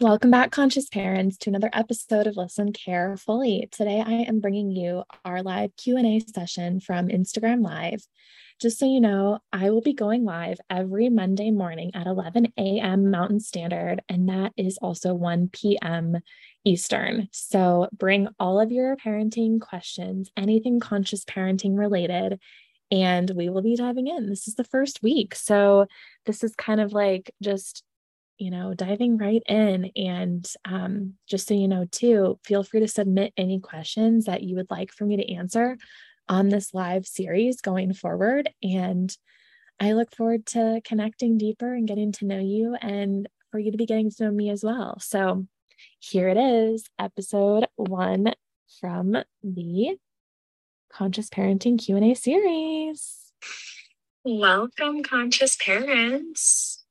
Welcome back, conscious parents, to another episode of Listen Carefully. Today, I am bringing you our live Q&A session from Instagram Live. Just so you know, I will be going live every Monday morning at 11 a.m. Mountain Standard, and that is also 1 p.m. Eastern. So bring all of your parenting questions, anything conscious parenting related, and we will be diving in. This is the first week. So this is kind of like just you know, diving right in. And um, just so you know, too, feel free to submit any questions that you would like for me to answer on this live series going forward. And I look forward to connecting deeper and getting to know you and for you to be getting to know me as well. So here it is, episode one from the Conscious Parenting Q&A series. Welcome, conscious parents.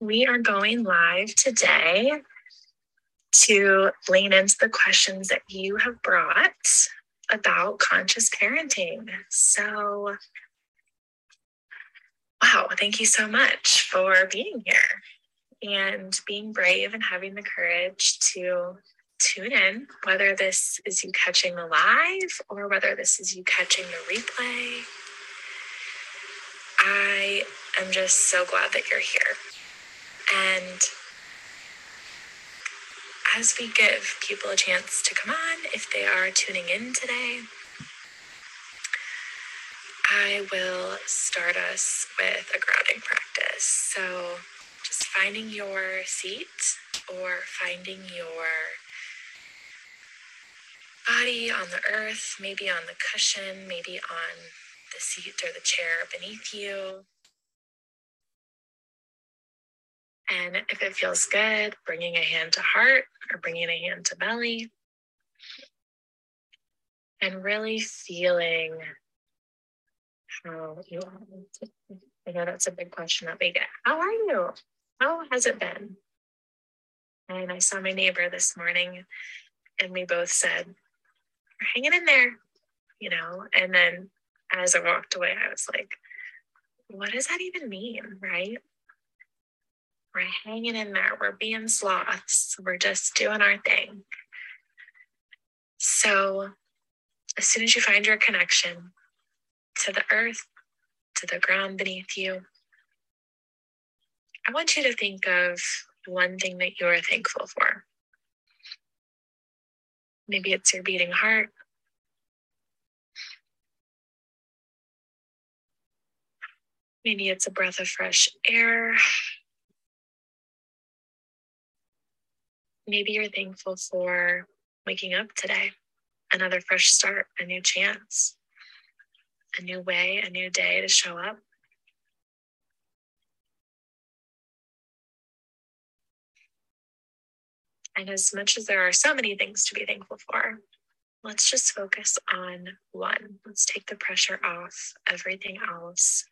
We are going live today to lean into the questions that you have brought about conscious parenting. So, wow, thank you so much for being here and being brave and having the courage to tune in, whether this is you catching the live or whether this is you catching the replay. I am just so glad that you're here. And as we give people a chance to come on, if they are tuning in today, I will start us with a grounding practice. So, just finding your seat or finding your body on the earth, maybe on the cushion, maybe on the seat or the chair beneath you. And if it feels good, bringing a hand to heart or bringing a hand to belly. And really feeling how you are. I know that's a big question that we get. How are you? How has it been? And I saw my neighbor this morning, and we both said, We're hanging in there, you know. And then as I walked away, I was like, What does that even mean? Right? We're hanging in there. We're being sloths. We're just doing our thing. So, as soon as you find your connection to the earth, to the ground beneath you, I want you to think of one thing that you are thankful for. Maybe it's your beating heart. Maybe it's a breath of fresh air maybe you're thankful for waking up today, another fresh start, a new chance, a new way, a new day to show up. And as much as there are so many things to be thankful for, let's just focus on one. Let's take the pressure off everything else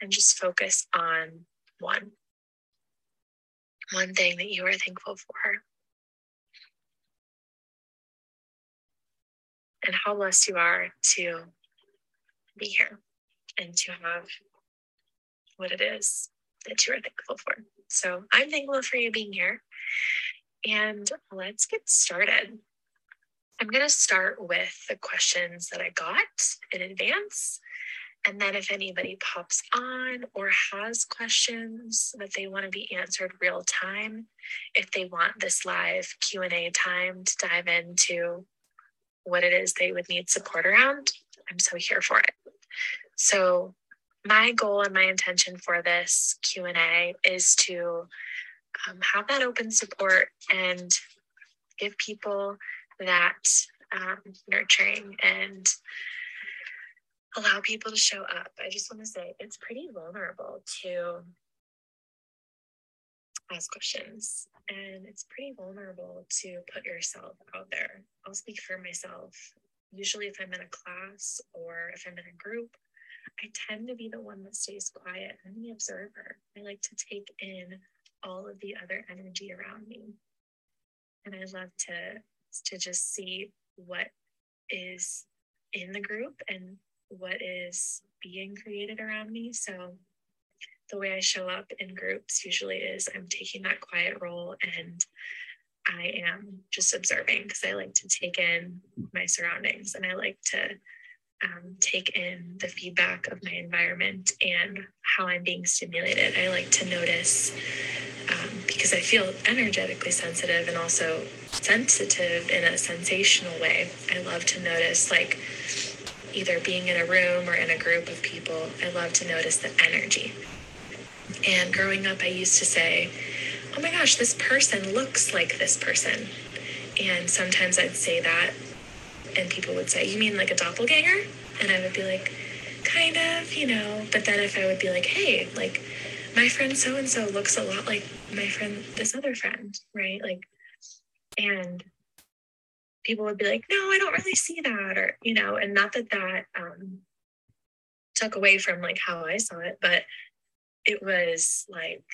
and just focus on one one thing that you are thankful for. And how blessed you are to be here and to have what it is that you are thankful for. So I'm thankful for you being here. And let's get started. I'm going to start with the questions that I got in advance and then if anybody pops on or has questions that they want to be answered real time, if they want this live Q&A time to dive into what it is they would need support around, I'm so here for it. So my goal and my intention for this Q&A is to um, have that open support and give people that um, nurturing and allow people to show up. I just want to say it's pretty vulnerable to ask questions and it's pretty vulnerable to put yourself out there. I'll speak for myself. Usually, if I'm in a class or if I'm in a group, I tend to be the one that stays quiet and the observer. I like to take in all of the other energy around me. And I love to, to just see what is in the group and what is being created around me. So the way I show up in groups usually is I'm taking that quiet role and I am just observing because I like to take in my surroundings and I like to um, take in the feedback of my environment and how I'm being stimulated. I like to notice because I feel energetically sensitive and also sensitive in a sensational way. I love to notice, like, either being in a room or in a group of people, I love to notice the energy. And growing up, I used to say, oh my gosh, this person looks like this person. And sometimes I'd say that, and people would say, you mean like a doppelganger? And I would be like, kind of, you know. But then if I would be like, hey, like, my friend so and so looks a lot like my friend, this other friend, right? Like, and people would be like, no, I don't really see that, or, you know, and not that that um, took away from like how I saw it, but it was like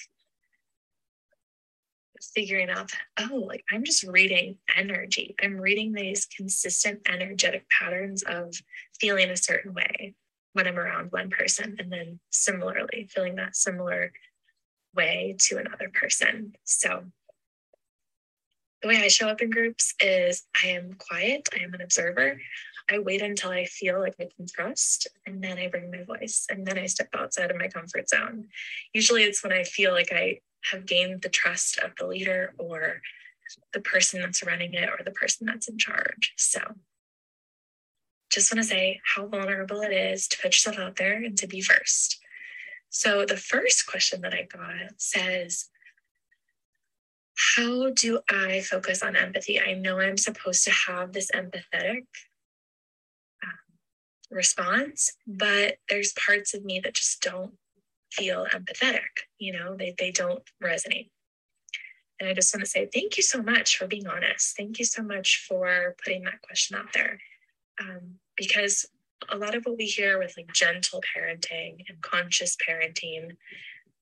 figuring out that, oh, like I'm just reading energy. I'm reading these consistent energetic patterns of feeling a certain way when I'm around one person, and then similarly feeling that similar way to another person. So the way I show up in groups is I am quiet, I am an observer. I wait until I feel like I can trust, and then I bring my voice, and then I step outside of my comfort zone. Usually, it's when I feel like I have gained the trust of the leader or the person that's running it or the person that's in charge. So, just want to say how vulnerable it is to put yourself out there and to be first. So, the first question that I got says, How do I focus on empathy? I know I'm supposed to have this empathetic um, response, but there's parts of me that just don't feel empathetic. You know, they, they don't resonate. And I just want to say thank you so much for being honest. Thank you so much for putting that question out there. Um, because a lot of what we hear with like gentle parenting and conscious parenting,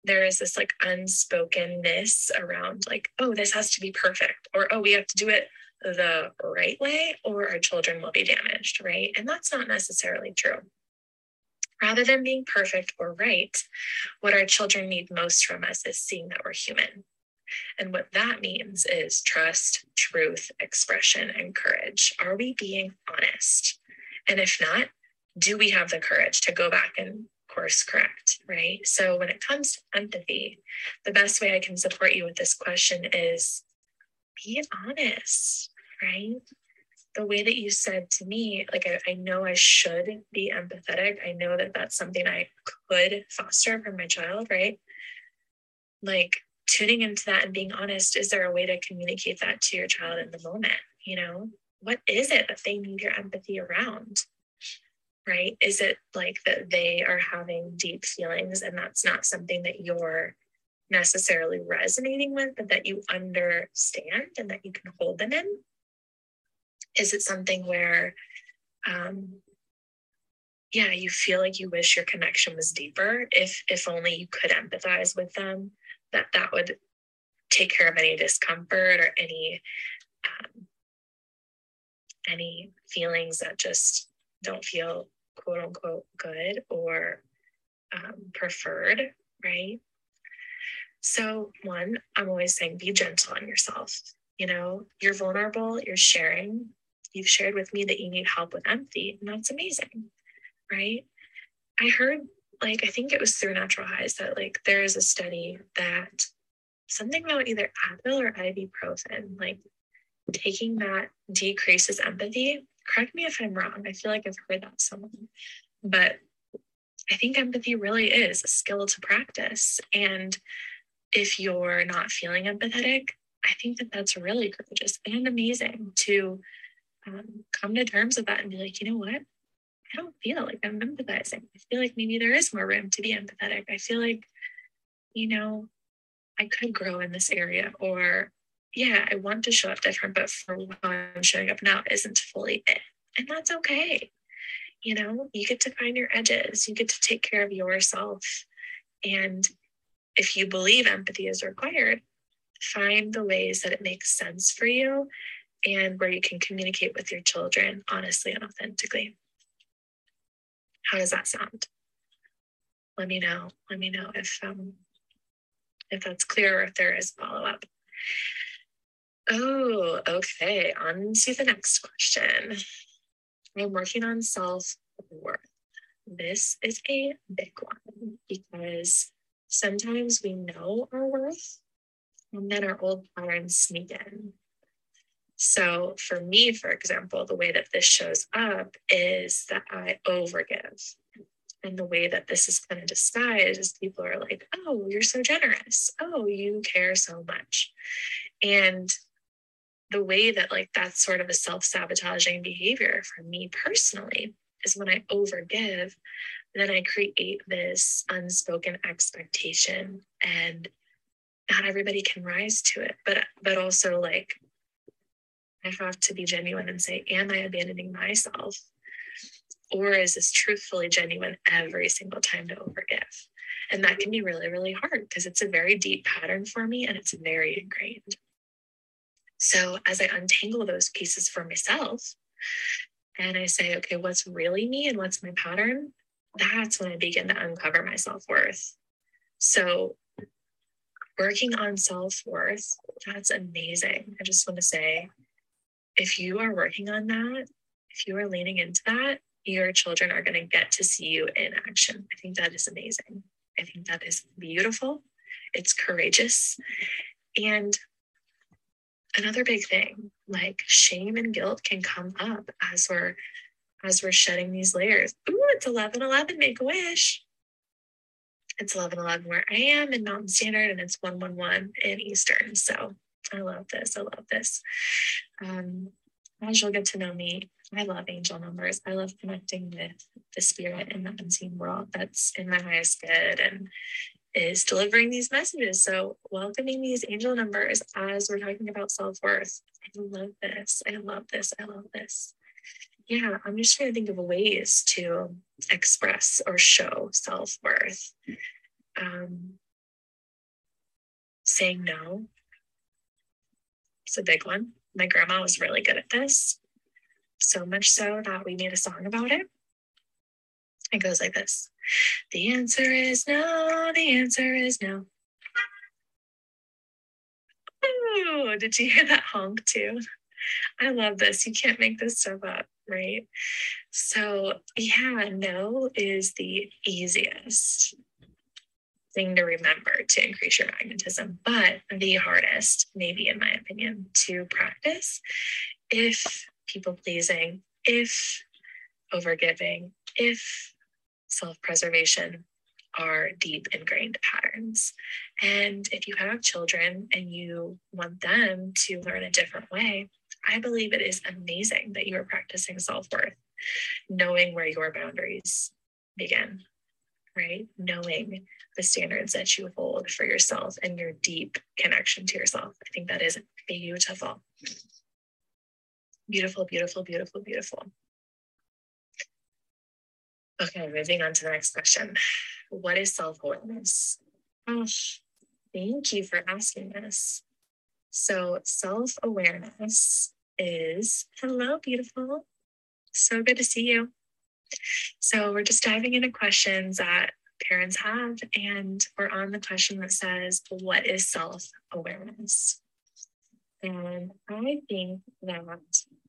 there is this like unspokenness around like, oh, this has to be perfect, or oh, we have to do it the right way, or our children will be damaged, right? And that's not necessarily true. Rather than being perfect or right, what our children need most from us is seeing that we're human. And what that means is trust, truth, expression, and courage. Are we being honest? And if not, do we have the courage to go back and course correct? Right. So when it comes to empathy, the best way I can support you with this question is be honest, right? the way that you said to me, like, I, I know I should be empathetic. I know that that's something I could foster for my child, right? Like, tuning into that and being honest, is there a way to communicate that to your child in the moment? You know, what is it that they need your empathy around? Right? Is it like that they are having deep feelings and that's not something that you're necessarily resonating with, but that you understand and that you can hold them in? is it something where um yeah you feel like you wish your connection was deeper if if only you could empathize with them that that would take care of any discomfort or any um, any feelings that just don't feel quote unquote good or um, preferred right so one i'm always saying be gentle on yourself you know you're vulnerable you're sharing you've shared with me that you need help with empathy, and that's amazing, right? I heard, like, I think it was through Natural Highs that, like, there is a study that something about either Advil or ibuprofen, like, taking that decreases empathy. Correct me if I'm wrong. I feel like I've heard that somewhere, but I think empathy really is a skill to practice. And if you're not feeling empathetic, I think that that's really courageous and amazing to um, come to terms with that and be like, you know what? I don't feel like I'm empathizing. I feel like maybe there is more room to be empathetic. I feel like, you know, I could grow in this area, or yeah, I want to show up different, but for how I'm showing up now isn't fully it. And that's okay. You know, you get to find your edges, you get to take care of yourself. And if you believe empathy is required, find the ways that it makes sense for you and where you can communicate with your children honestly and authentically. How does that sound? let me know. Let me know if um if that's clear or if there is follow up. Oh, okay. On to the next question. I'm working on self worth. This is a big one because sometimes we know our worth and then our old patterns sneak in. So, for me, for example, the way that this shows up is that I overgive. And the way that this is kind of disguised is people are like, oh, you're so generous. Oh, you care so much. And the way that, like, that's sort of a self sabotaging behavior for me personally is when I overgive, then I create this unspoken expectation and not everybody can rise to it. But, but also, like, I have to be genuine and say, am I abandoning myself? Or is this truthfully genuine every single time to overgive? And that can be really, really hard because it's a very deep pattern for me and it's very ingrained. So as I untangle those pieces for myself and I say, okay, what's really me and what's my pattern? That's when I begin to uncover my self worth. So working on self worth, that's amazing. I just want to say, if you are working on that, if you are leaning into that, your children are going to get to see you in action. I think that is amazing. I think that is beautiful. It's courageous. And another big thing, like shame and guilt can come up as we're as we're shedding these layers. Ooh, it's 11 11, make a wish. It's 11 11 where I am in Mountain Standard and it's 111 in Eastern. So I love this. I love this. Um, as you'll get to know me, I love angel numbers. I love connecting with the spirit in the unseen world that's in my highest good and is delivering these messages. So, welcoming these angel numbers as we're talking about self worth. I love this. I love this. I love this. Yeah, I'm just trying to think of ways to express or show self worth. Um, saying no. It's a big one. My grandma was really good at this so much so that we made a song about it. It goes like this The answer is no, the answer is no. Oh, did you hear that honk too? I love this. You can't make this stuff up, right? So, yeah, no is the easiest thing to remember to increase your magnetism, but the hardest, maybe in my opinion, to practice if people pleasing, if overgiving, if self preservation are deep ingrained patterns. And if you have children and you want them to learn a different way, I believe it is amazing that you are practicing self worth, knowing where your boundaries begin, right? Knowing the standards that you hold for yourself and your deep connection to yourself. I think that is beautiful. Beautiful, beautiful, beautiful, beautiful. Okay, moving on to the next question. What is self awareness? Oh, thank you for asking this. So, self awareness is hello, beautiful. So good to see you. So, we're just diving into questions that parents have, and we're on the question that says, What is self awareness? And I think that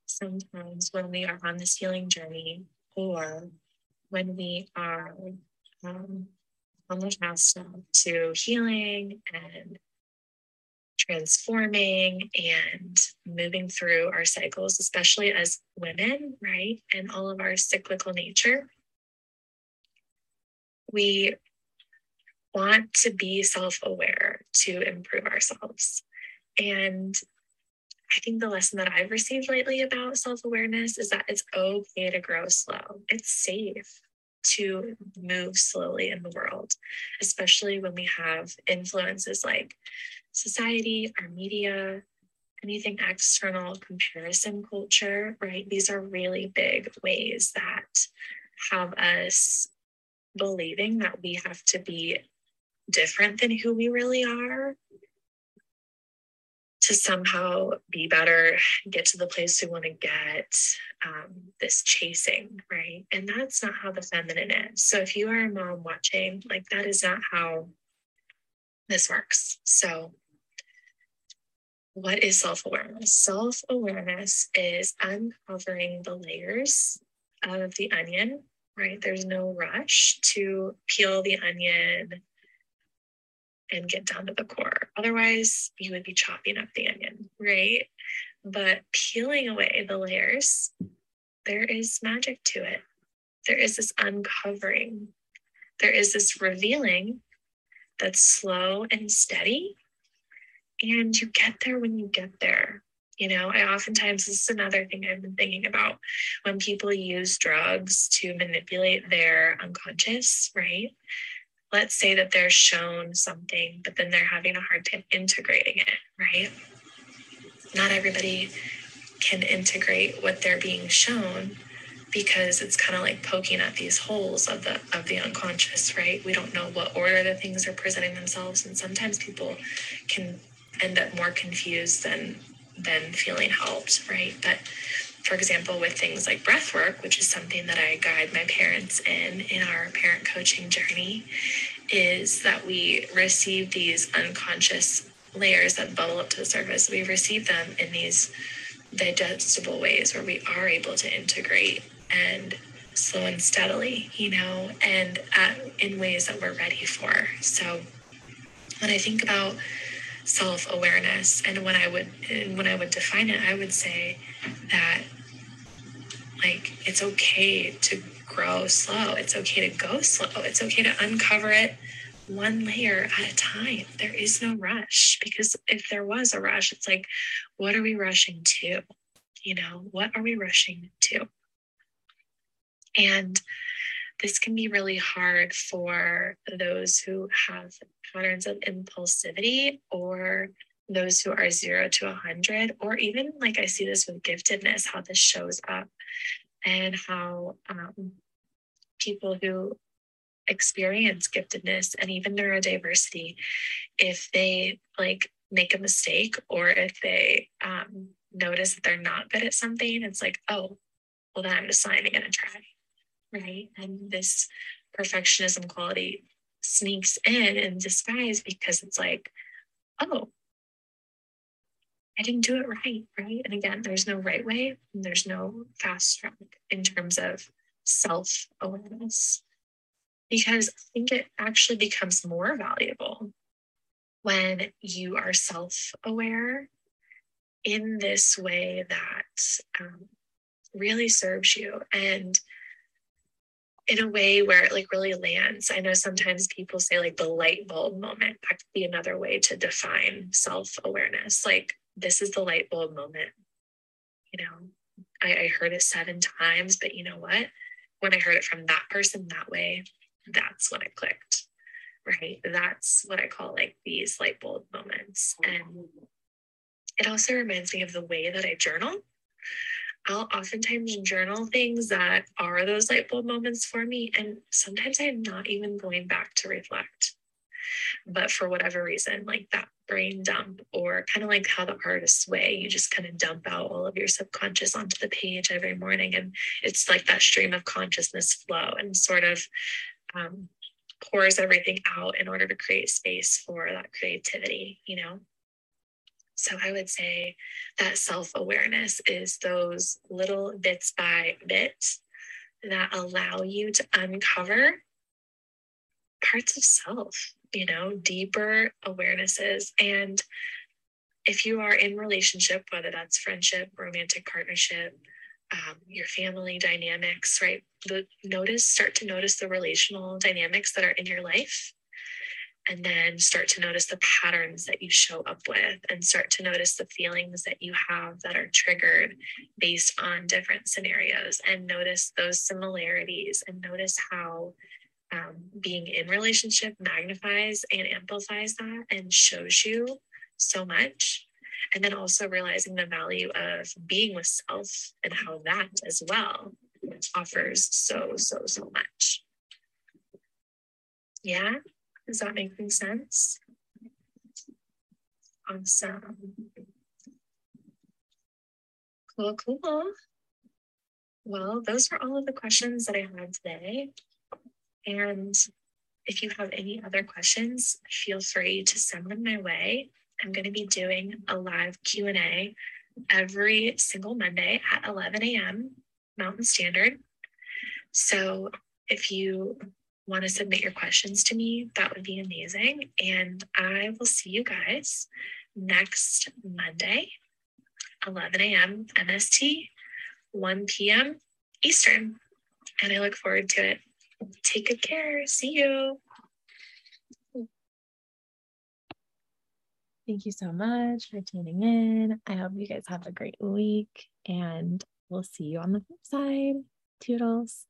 sometimes when we are on this healing journey or when we are um, on the path to healing and transforming and moving through our cycles, especially as women, right? And all of our cyclical nature. We want to be self aware to improve ourselves. And I think the lesson that I've received lately about self awareness is that it's okay to grow slow. It's safe to move slowly in the world, especially when we have influences like society, our media, anything external, comparison culture, right? These are really big ways that have us believing that we have to be different than who we really are to somehow be better, get to the place we want to get, um, this chasing, right? And that's not how the feminine is. So if you are a mom watching, like that is not how this works. So, what is self awareness? Self awareness is uncovering the layers of the onion, right? There's no rush to peel the onion and get down to the core. Otherwise, you would be chopping up the onion, right? But peeling away the layers, there is magic to it. There is this uncovering, there is this revealing that's slow and steady. And you get there when you get there. You know, I oftentimes, this is another thing I've been thinking about when people use drugs to manipulate their unconscious, right? let's say that they're shown something, but then they're having a hard time integrating it, right? Not everybody can integrate what they're being shown because it's kind of like poking at these holes of the of the unconscious right we don't know what order the things are presenting themselves and sometimes people can end up more confused than than feeling helped right but for example, with things like breath work, which is something that I guide my parents in in our parent coaching journey, is that we receive these unconscious layers that bubble up to the surface. We receive them in these digestible ways where we are able to integrate and slow and steadily, you know, and at, in ways that we're ready for. So when I think about self-awareness and when I would when I would define it, I would say that like it's okay to grow slow. It's okay to go slow. It's okay to uncover it one layer at a time. There is no rush because if there was a rush, it's like, what are we rushing to? You know, what are we rushing to? And this can be really hard for those who have patterns of impulsivity or those who are zero to a 100, or even like I see this with giftedness, how this shows up and how um, people who experience giftedness and even neurodiversity, if they like make a mistake or if they um, notice that they're not good at something, it's like, oh, well, then I'm just not even going to try right? And this perfectionism quality sneaks in in disguise because it's like, oh, I didn't do it right, right? And again, there's no right way, and there's no fast track in terms of self awareness. Because I think it actually becomes more valuable when you are self aware in this way that um, really serves you. And in a way where it like really lands. I know sometimes people say like the light bulb moment. That could be another way to define self awareness. Like, this is the light bulb moment. You know, I, I heard it seven times, but you know what? When I heard it from that person that way, that's when it clicked. Right. That's what I call like these light bulb moments. And it also reminds me of the way that I journal. I'll oftentimes journal things that are those light bulb moments for me. And sometimes I'm not even going back to reflect. But for whatever reason, like that brain dump, or kind of like how the artist's way, you just kind of dump out all of your subconscious onto the page every morning. And it's like that stream of consciousness flow and sort of um, pours everything out in order to create space for that creativity, you know? So I would say that self awareness is those little bits by bits that allow you to uncover parts of self, you know, deeper awarenesses. And if you are in relationship, whether that's friendship, romantic partnership, um, your family dynamics, right? The, notice, start to notice the relational dynamics that are in your life and then start to notice the patterns that you show up with and start to notice the feelings that you have that are triggered based on different scenarios and notice those similarities and notice how um, being in relationship magnifies and amplifies that and shows you so much. And then also realizing the value of being with self and how that as well offers so so so much. Yeah does that make sense? Awesome. Cool, cool. Well, those were all of the questions that I had today. And if you have any other questions, feel free to send them my way. I'm going to be doing a live Q&A every single Monday at 11 a.m. Mountain Standard. So if you want to submit your questions to me, that would be amazing. And I will see you guys next Monday, 11 a.m. MST, 1 p.m. Eastern. And I look forward to it. Take good care. See you. Thank you so much for tuning in. I hope you guys have a great week and we'll see you on the flip side. Toodles.